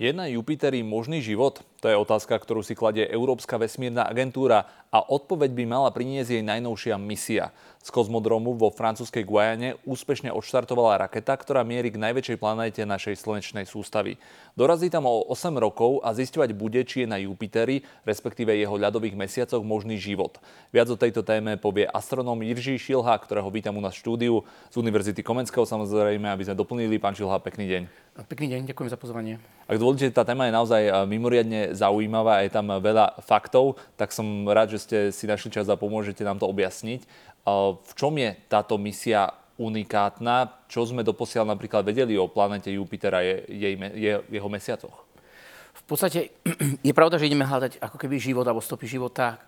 Je na Jupiteri možný život? To je otázka, ktorú si kladie Európska vesmírna agentúra a odpoveď by mala priniesť jej najnovšia misia. Z kozmodromu vo francúzskej Guajane úspešne odštartovala raketa, ktorá mierí k najväčšej planéte našej slnečnej sústavy. Dorazí tam o 8 rokov a zisťovať bude, či je na Jupiteri, respektíve jeho ľadových mesiacoch, možný život. Viac o tejto téme povie astronóm Jirží Šilha, ktorého vítam u nás v štúdiu z Univerzity Komenského, samozrejme, aby sme doplnili. Pán Šilha, pekný deň. Pekný deň, ďakujem za pozvanie. Ak dovolíte, tá téma je naozaj mimoriadne zaujímavá, je tam veľa faktov, tak som rád, že ste si našli čas a pomôžete nám to objasniť. V čom je táto misia unikátna? Čo sme doposiaľ napríklad vedeli o planete Jupitera a jej, je, jeho mesiacoch? V podstate je pravda, že ideme hľadať ako keby život alebo stopy života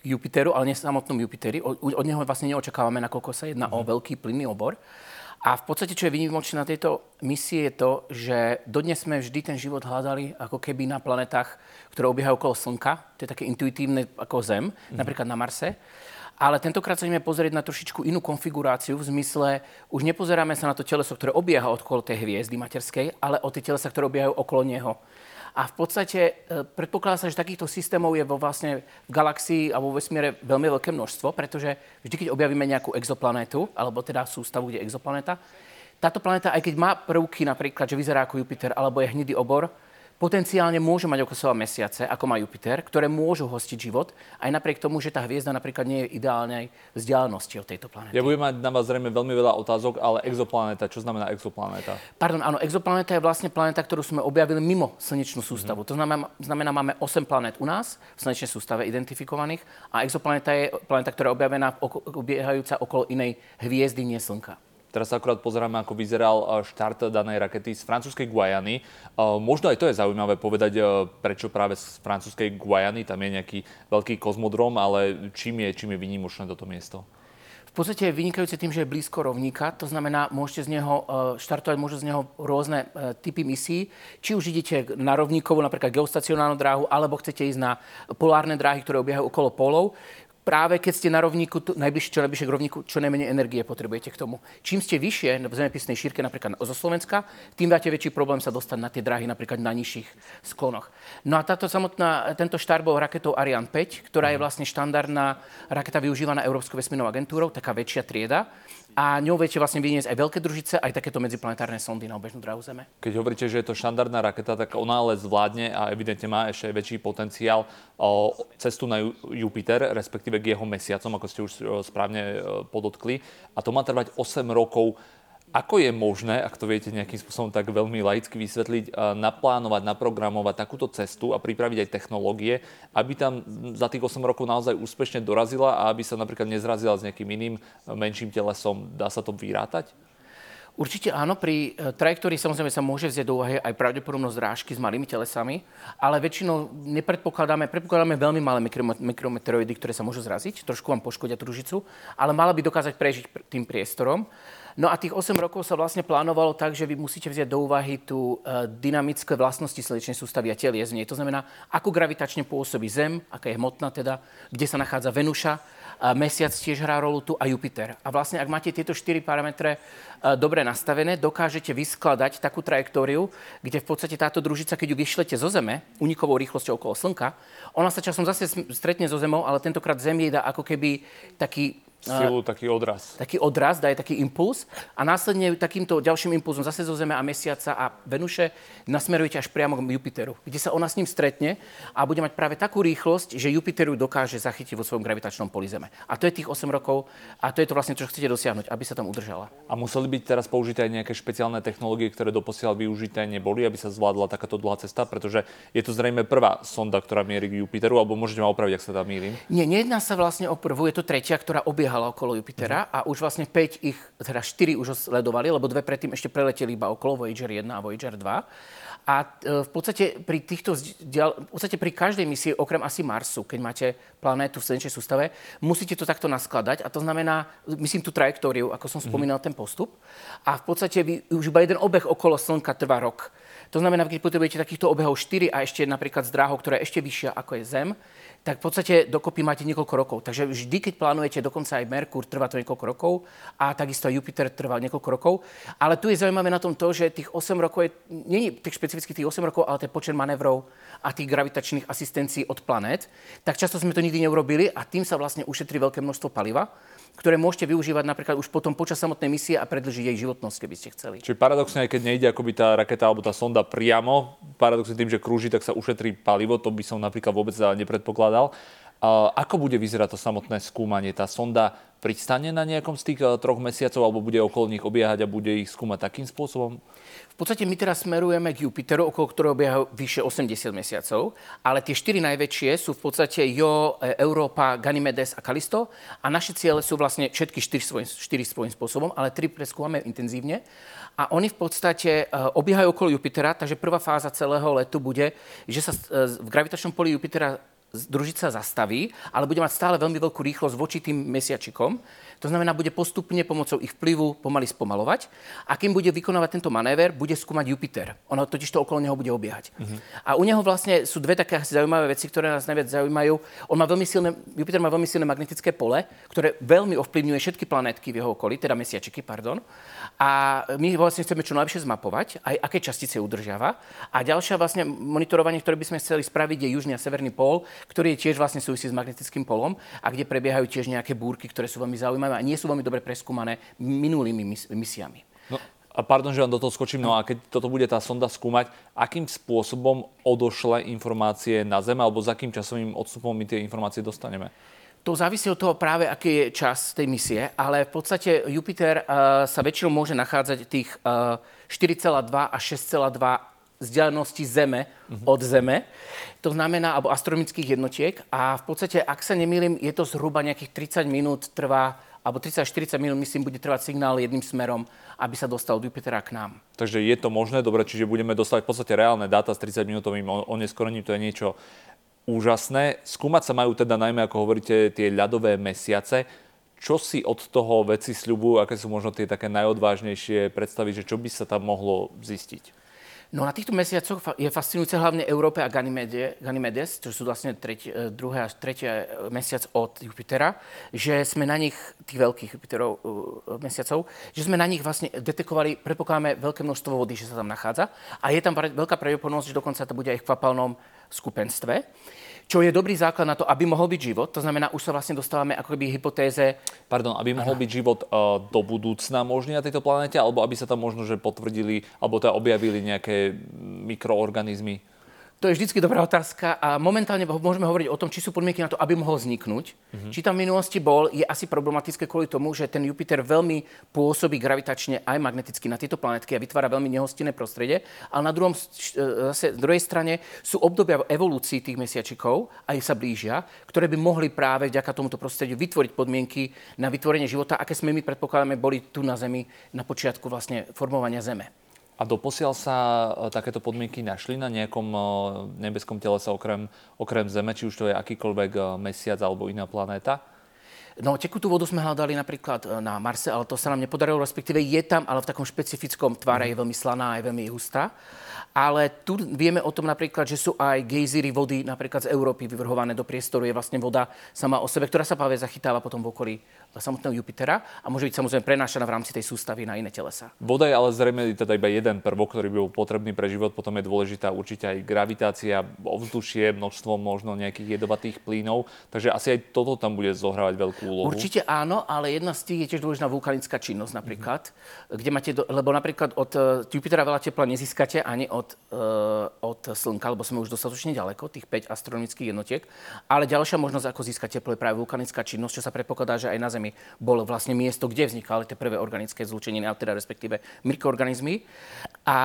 k Jupiteru, ale nie samotnom Jupiteri. Od neho vlastne neočakávame, nakoľko sa jedná mm-hmm. o mhm. veľký plynný obor. A v podstate, čo je výnimočné na tejto misii, je to, že dodnes sme vždy ten život hľadali ako keby na planetách, ktoré obiehajú okolo Slnka. To je také intuitívne ako Zem, mm-hmm. napríklad na Marse. Ale tentokrát sa ideme pozrieť na trošičku inú konfiguráciu v zmysle, už nepozeráme sa na to teleso, ktoré obieha okolo tej hviezdy materskej, ale o tie telesa, ktoré obiehajú okolo neho. A v podstate e, predpokladá sa, že takýchto systémov je vo vlastne v galaxii a vo vesmíre veľmi veľké množstvo, pretože vždy, keď objavíme nejakú exoplanétu, alebo teda sústavu, kde je exoplanéta, táto planéta, aj keď má prvky napríklad, že vyzerá ako Jupiter, alebo je hnedý obor, potenciálne môžu mať okolo seba mesiace, ako má Jupiter, ktoré môžu hostiť život, aj napriek tomu, že tá hviezda napríklad nie je ideálnej vzdialenosti od tejto planéty. Ja budem mať na vás zrejme veľmi veľa otázok, ale exoplanéta, čo znamená exoplanéta? Pardon, áno, exoplanéta je vlastne planéta, ktorú sme objavili mimo slnečnú sústavu. Mm-hmm. To znamená, znamená, máme 8 planét u nás v slnečnej sústave identifikovaných a exoplanéta je planéta, ktorá je objavená obiehajúca okolo inej hviezdy, nie Slnka. Teraz sa akurát pozeráme, ako vyzeral e, štart danej rakety z francúzskej Guajany. E, možno aj to je zaujímavé povedať, e, prečo práve z francúzskej Guajany, tam je nejaký veľký kozmodrom, ale čím je, čím je vynimočné toto miesto? V podstate je vynikajúce tým, že je blízko rovníka, to znamená, môžete z neho štartovať môžu z neho rôzne typy misií. Či už idete na rovníkovú, napríklad geostacionálnu dráhu, alebo chcete ísť na polárne dráhy, ktoré obiehajú okolo polov práve keď ste na rovníku, najbližšie, čo najbližšie k rovníku, čo najmenej energie potrebujete k tomu. Čím ste vyššie v zemepisnej šírke, napríklad zo Slovenska, tým máte väčší problém sa dostať na tie dráhy, napríklad na nižších sklonoch. No a táto samotná, tento štart bol raketou Ariane 5, ktorá je mhm. vlastne štandardná raketa využívaná Európskou vesmírnou agentúrou, taká väčšia trieda a ňou viete vlastne vyniesť aj veľké družice, aj takéto medziplanetárne sondy na obežnú dráhu Zeme. Keď hovoríte, že je to štandardná raketa, tak ona ale zvládne a evidentne má ešte väčší potenciál cestu na Jupiter, respektíve k jeho mesiacom, ako ste už správne podotkli. A to má trvať 8 rokov. Ako je možné, ak to viete nejakým spôsobom tak veľmi laicky vysvetliť, naplánovať, naprogramovať takúto cestu a pripraviť aj technológie, aby tam za tých 8 rokov naozaj úspešne dorazila a aby sa napríklad nezrazila s nejakým iným eh, menším telesom? Dá sa to vyrátať? Určite áno, pri eh, trajektórii samozrejme sa môže vziať do úvahy aj pravdepodobnosť drážky s malými telesami, ale väčšinou nepredpokladáme, predpokladáme veľmi malé mikrometeoroidy, ktoré sa môžu zraziť, trošku vám poškodia družicu, ale mala by dokázať prežiť tým priestorom. No a tých 8 rokov sa vlastne plánovalo tak, že vy musíte vziať do úvahy tú uh, dynamické vlastnosti slnečnej sústavy a telies v nej. To znamená, ako gravitačne pôsobí Zem, aká je hmotná teda, kde sa nachádza Venuša, uh, Mesiac tiež hrá rolu tu a Jupiter. A vlastne, ak máte tieto 4 parametre uh, dobre nastavené, dokážete vyskladať takú trajektóriu, kde v podstate táto družica, keď ju vyšlete zo Zeme, unikovou rýchlosťou okolo Slnka, ona sa časom zase stretne so Zemou, ale tentokrát Zem jej dá ako keby taký silu, taký odraz. Taký odraz, daje taký impuls a následne takýmto ďalším impulzom zase zo Zeme a Mesiaca a Venuše nasmerujete až priamo k Jupiteru, kde sa ona s ním stretne a bude mať práve takú rýchlosť, že Jupiter ju dokáže zachytiť vo svojom gravitačnom poli Zeme. A to je tých 8 rokov a to je to vlastne, čo chcete dosiahnuť, aby sa tam udržala. A museli byť teraz použité aj nejaké špeciálne technológie, ktoré doposiaľ využité neboli, aby sa zvládla takáto dlhá cesta, pretože je to zrejme prvá sonda, ktorá mierí k Jupiteru, alebo môžete ma opraviť, ak sa tam mýlim. Nie, nejedná sa vlastne o prvú, je to tretia, ktorá obiehala okolo Jupitera a už vlastne 5 ich, teda 4 už sledovali, lebo dve predtým ešte preleteli iba okolo Voyager 1 a Voyager 2. A e, v podstate pri týchto, v podstate pri každej misii, okrem asi Marsu, keď máte planétu v slnečnej sústave, musíte to takto naskladať. A to znamená, myslím tú trajektóriu, ako som mhm. spomínal, mm-hmm. ten postup. A v podstate vy, už iba jeden obeh okolo Slnka trvá rok. To znamená, keď potrebujete takýchto obehov 4 a ešte napríklad z dráhou, ktorá je ešte vyššia ako je Zem, tak v podstate dokopy máte niekoľko rokov. Takže vždy, keď plánujete, dokonca aj Merkur, trvá to niekoľko rokov a takisto Jupiter trvá niekoľko rokov. Ale tu je zaujímavé na tom to, že tých 8 rokov je, nie je tých špecifických tých 8 rokov, ale ten počet manévrov a tých gravitačných asistencií od planét. Tak často sme to nikdy neurobili a tým sa vlastne ušetrí veľké množstvo paliva ktoré môžete využívať napríklad už potom počas samotnej misie a predlžiť jej životnosť, keby ste chceli. Čiže paradoxne, aj keď nejde akoby tá raketa alebo tá sonda priamo, paradoxne tým, že krúži, tak sa ušetrí palivo, to by som napríklad vôbec nepredpokladal. Ako bude vyzerať to samotné skúmanie? Tá sonda pristane na nejakom z tých eh, troch mesiacov alebo bude okolo nich obiehať a bude ich skúmať takým spôsobom? V podstate my teraz smerujeme k Jupiteru, okolo ktorého obieha vyše 80 mesiacov, ale tie štyri najväčšie sú v podstate Jo, eh, Európa, Ganymedes a Kalisto a naše ciele sú vlastne všetky štyri svojím, štyri svojím spôsobom, ale tri preskúmame intenzívne a oni v podstate eh, obiehajú okolo Jupitera, takže prvá fáza celého letu bude, že sa v gravitačnom poli Jupitera družica zastaví, ale bude mať stále veľmi veľkú rýchlosť voči tým mesiačikom. To znamená, bude postupne pomocou ich vplyvu pomaly spomalovať. A kým bude vykonávať tento manéver, bude skúmať Jupiter. Ono totiž to okolo neho bude obiehať. Uh-huh. A u neho vlastne sú dve také asi zaujímavé veci, ktoré nás najviac zaujímajú. On má veľmi silné, Jupiter má veľmi silné magnetické pole, ktoré veľmi ovplyvňuje všetky planétky v jeho okolí, teda mesiačiky, pardon. A my vlastne chceme čo najlepšie zmapovať, aj aké častice udržiava. A ďalšia vlastne monitorovanie, ktoré by sme chceli spraviť, je južný a severný pól, ktorý je tiež vlastne súvisí s magnetickým polom a kde prebiehajú tiež nejaké búrky, ktoré sú veľmi zaujímavé zaujímavé a nie sú veľmi dobre preskúmané minulými mis- misiami. No, a pardon, že vám do toho skočím, no a keď toto bude tá sonda skúmať, akým spôsobom odošle informácie na Zem alebo za akým časovým odstupom my tie informácie dostaneme? To závisí od toho práve, aký je čas tej misie, ale v podstate Jupiter uh, sa väčšinou môže nachádzať tých uh, 4,2 až 6,2 vzdialenosti Zeme uh-huh. od Zeme. To znamená, alebo astronomických jednotiek. A v podstate, ak sa nemýlim, je to zhruba nejakých 30 minút trvá alebo 30 až 40 minút, myslím, bude trvať signál jedným smerom, aby sa dostal od Jupitera k nám. Takže je to možné, dobre, čiže budeme dostať v podstate reálne dáta s 30 minútovým oneskorením, to je niečo úžasné. Skúmať sa majú teda najmä, ako hovoríte, tie ľadové mesiace. Čo si od toho veci sľubujú, aké sú možno tie také najodvážnejšie predstavy, že čo by sa tam mohlo zistiť? No na týchto mesiacoch je fascinujúce hlavne Európe a Ganymedes, čo sú vlastne tretie, druhé a tretie mesiac od Jupitera, že sme na nich, tých veľkých Jupiterov uh, mesiacov, že sme na nich vlastne detekovali, predpokladáme veľké množstvo vody, že sa tam nachádza. A je tam veľká pravdepodobnosť, že dokonca to bude aj v kvapalnom skupenstve čo je dobrý základ na to, aby mohol byť život. To znamená, už sa vlastne dostávame ako keby hypotéze... Pardon, aby mohol byť život uh, do budúcna možný na tejto planete, alebo aby sa tam možno, že potvrdili, alebo teda objavili nejaké mikroorganizmy? To je vždy dobrá otázka a momentálne môžeme hovoriť o tom, či sú podmienky na to, aby mohol vzniknúť. Mm-hmm. Či tam v minulosti bol, je asi problematické kvôli tomu, že ten Jupiter veľmi pôsobí gravitačne aj magneticky na tieto planetky a vytvára veľmi nehostinné prostredie. Ale na druhom, e, zase, druhej strane sú obdobia v evolúcii tých mesiačikov, aj sa blížia, ktoré by mohli práve vďaka tomuto prostrediu vytvoriť podmienky na vytvorenie života, aké sme my predpokladáme boli tu na Zemi na počiatku vlastne formovania Zeme. A doposiaľ sa e, takéto podmienky našli na nejakom e, nebeskom telese okrem, okrem Zeme, či už to je akýkoľvek e, mesiac alebo iná planéta? No, tekutú vodu sme hľadali napríklad na Marse, ale to sa nám nepodarilo, respektíve je tam, ale v takom špecifickom tvare je veľmi slaná, je veľmi hustá. Ale tu vieme o tom napríklad, že sú aj gejzíry vody napríklad z Európy vyvrhované do priestoru. Je vlastne voda sama o sebe, ktorá sa práve zachytáva potom v okolí samotného Jupitera a môže byť samozrejme prenášaná v rámci tej sústavy na iné telesa. Voda je ale zrejme teda iba jeden prvok, ktorý by bol potrebný pre život. Potom je dôležitá určite aj gravitácia, ovzdušie, množstvo možno nejakých jedovatých plynov. Takže asi aj toto tam bude zohrávať veľkú úlohu. Určite áno, ale jedna z tých je tiež dôležitá vulkanická činnosť napríklad, mm-hmm. kde máte, do, lebo napríklad od uh, Jupitera veľa tepla nezískate ani od, uh, od Slnka, lebo sme už dostatočne ďaleko, tých 5 astronomických jednotiek. Ale ďalšia možnosť, ako získať teplo, je práve vulkanická činnosť, čo sa predpokladá, že aj na Zemi bolo vlastne miesto, kde vznikali tie prvé organické zlúčeniny, teda respektíve mikroorganizmy. A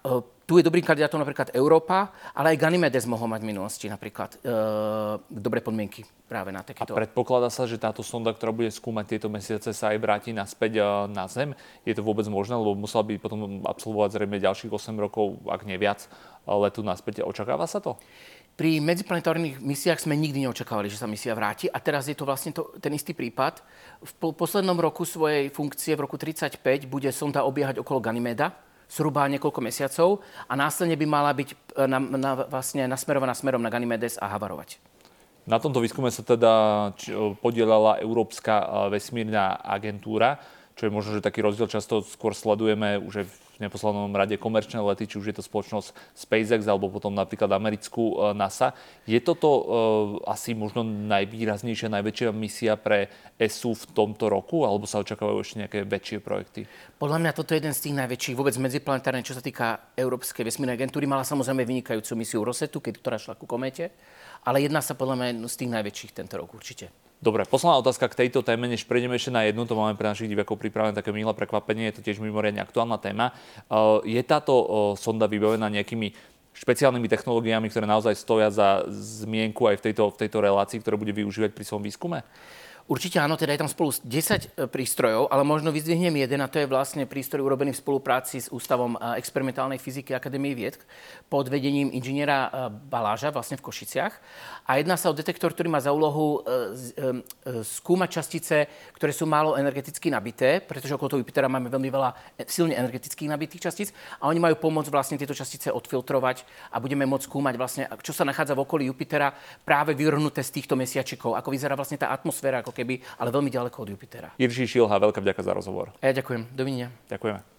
e, tu je dobrým kandidátom napríklad Európa, ale aj Ganymedes mohol mať v minulosti napríklad e, dobré podmienky práve na takéto. A predpokladá sa, že táto sonda, ktorá bude skúmať tieto mesiace, sa aj vráti naspäť e, na Zem. Je to vôbec možné, lebo musela by potom absolvovať zrejme ďalších 8 rokov, ak nie viac, letu naspäť. Očakáva sa to? Pri medziplanetárnych misiách sme nikdy neočakávali, že sa misia vráti a teraz je to vlastne to, ten istý prípad. V po, poslednom roku svojej funkcie, v roku 35, bude sonda obiehať okolo Ganymeda, zhruba niekoľko mesiacov a následne by mala byť e, na, na, vlastne nasmerovaná smerom na Ganymedes a havarovať. Na tomto výskume sa teda podielala Európska e, vesmírna agentúra, čo je možno, že taký rozdiel často skôr sledujeme už v v neposlednom rade komerčné lety, či už je to spoločnosť SpaceX alebo potom napríklad americkú e, NASA. Je toto uh, asi možno najvýraznejšia, najväčšia misia pre ESU v tomto roku, alebo sa očakávajú ešte nejaké väčšie projekty? Podľa mňa toto je jeden z tých najväčších vôbec medziplanetárnej, čo sa týka Európskej vesmírnej agentúry. Mala samozrejme vynikajúcu misiu Rosetu, keď ktorá šla ku kométe, ale jedna sa podľa mňa z tých najväčších tento rok určite. Dobre, posledná otázka k tejto téme, než prejdeme ešte na jednu, to máme pre našich divákov pripravené také milé prekvapenie, je to tiež mimoriadne aktuálna téma. Eh, je táto eh, sonda vybavená nejakými špeciálnymi technológiami, ktoré naozaj stoja za zmienku aj v tejto, v tejto relácii, ktoré bude využívať pri svojom výskume? Určite áno, teda je tam spolu 10 e, prístrojov, ale možno vyzdvihnem jeden a to je vlastne prístroj urobený v spolupráci s Ústavom e, experimentálnej fyziky Akadémie vied pod vedením inžiniera e, Baláža vlastne v Košiciach. A jedná sa o detektor, ktorý má za úlohu skúmať častice, ktoré sú málo energeticky nabité, pretože okolo toho Jupitera máme veľmi veľa silne energetických nabitých častíc a oni majú pomôcť vlastne tieto častice odfiltrovať a budeme môcť skúmať vlastne, čo sa nachádza v okolí Jupitera práve vyvrhnuté z týchto mesiačikov, ako vyzerá vlastne tá atmosféra, ako keby, ale veľmi ďaleko od Jupitera. Jiří Šilha, veľká vďaka za rozhovor. A ja ďakujem. Dovidenia. Ďakujeme.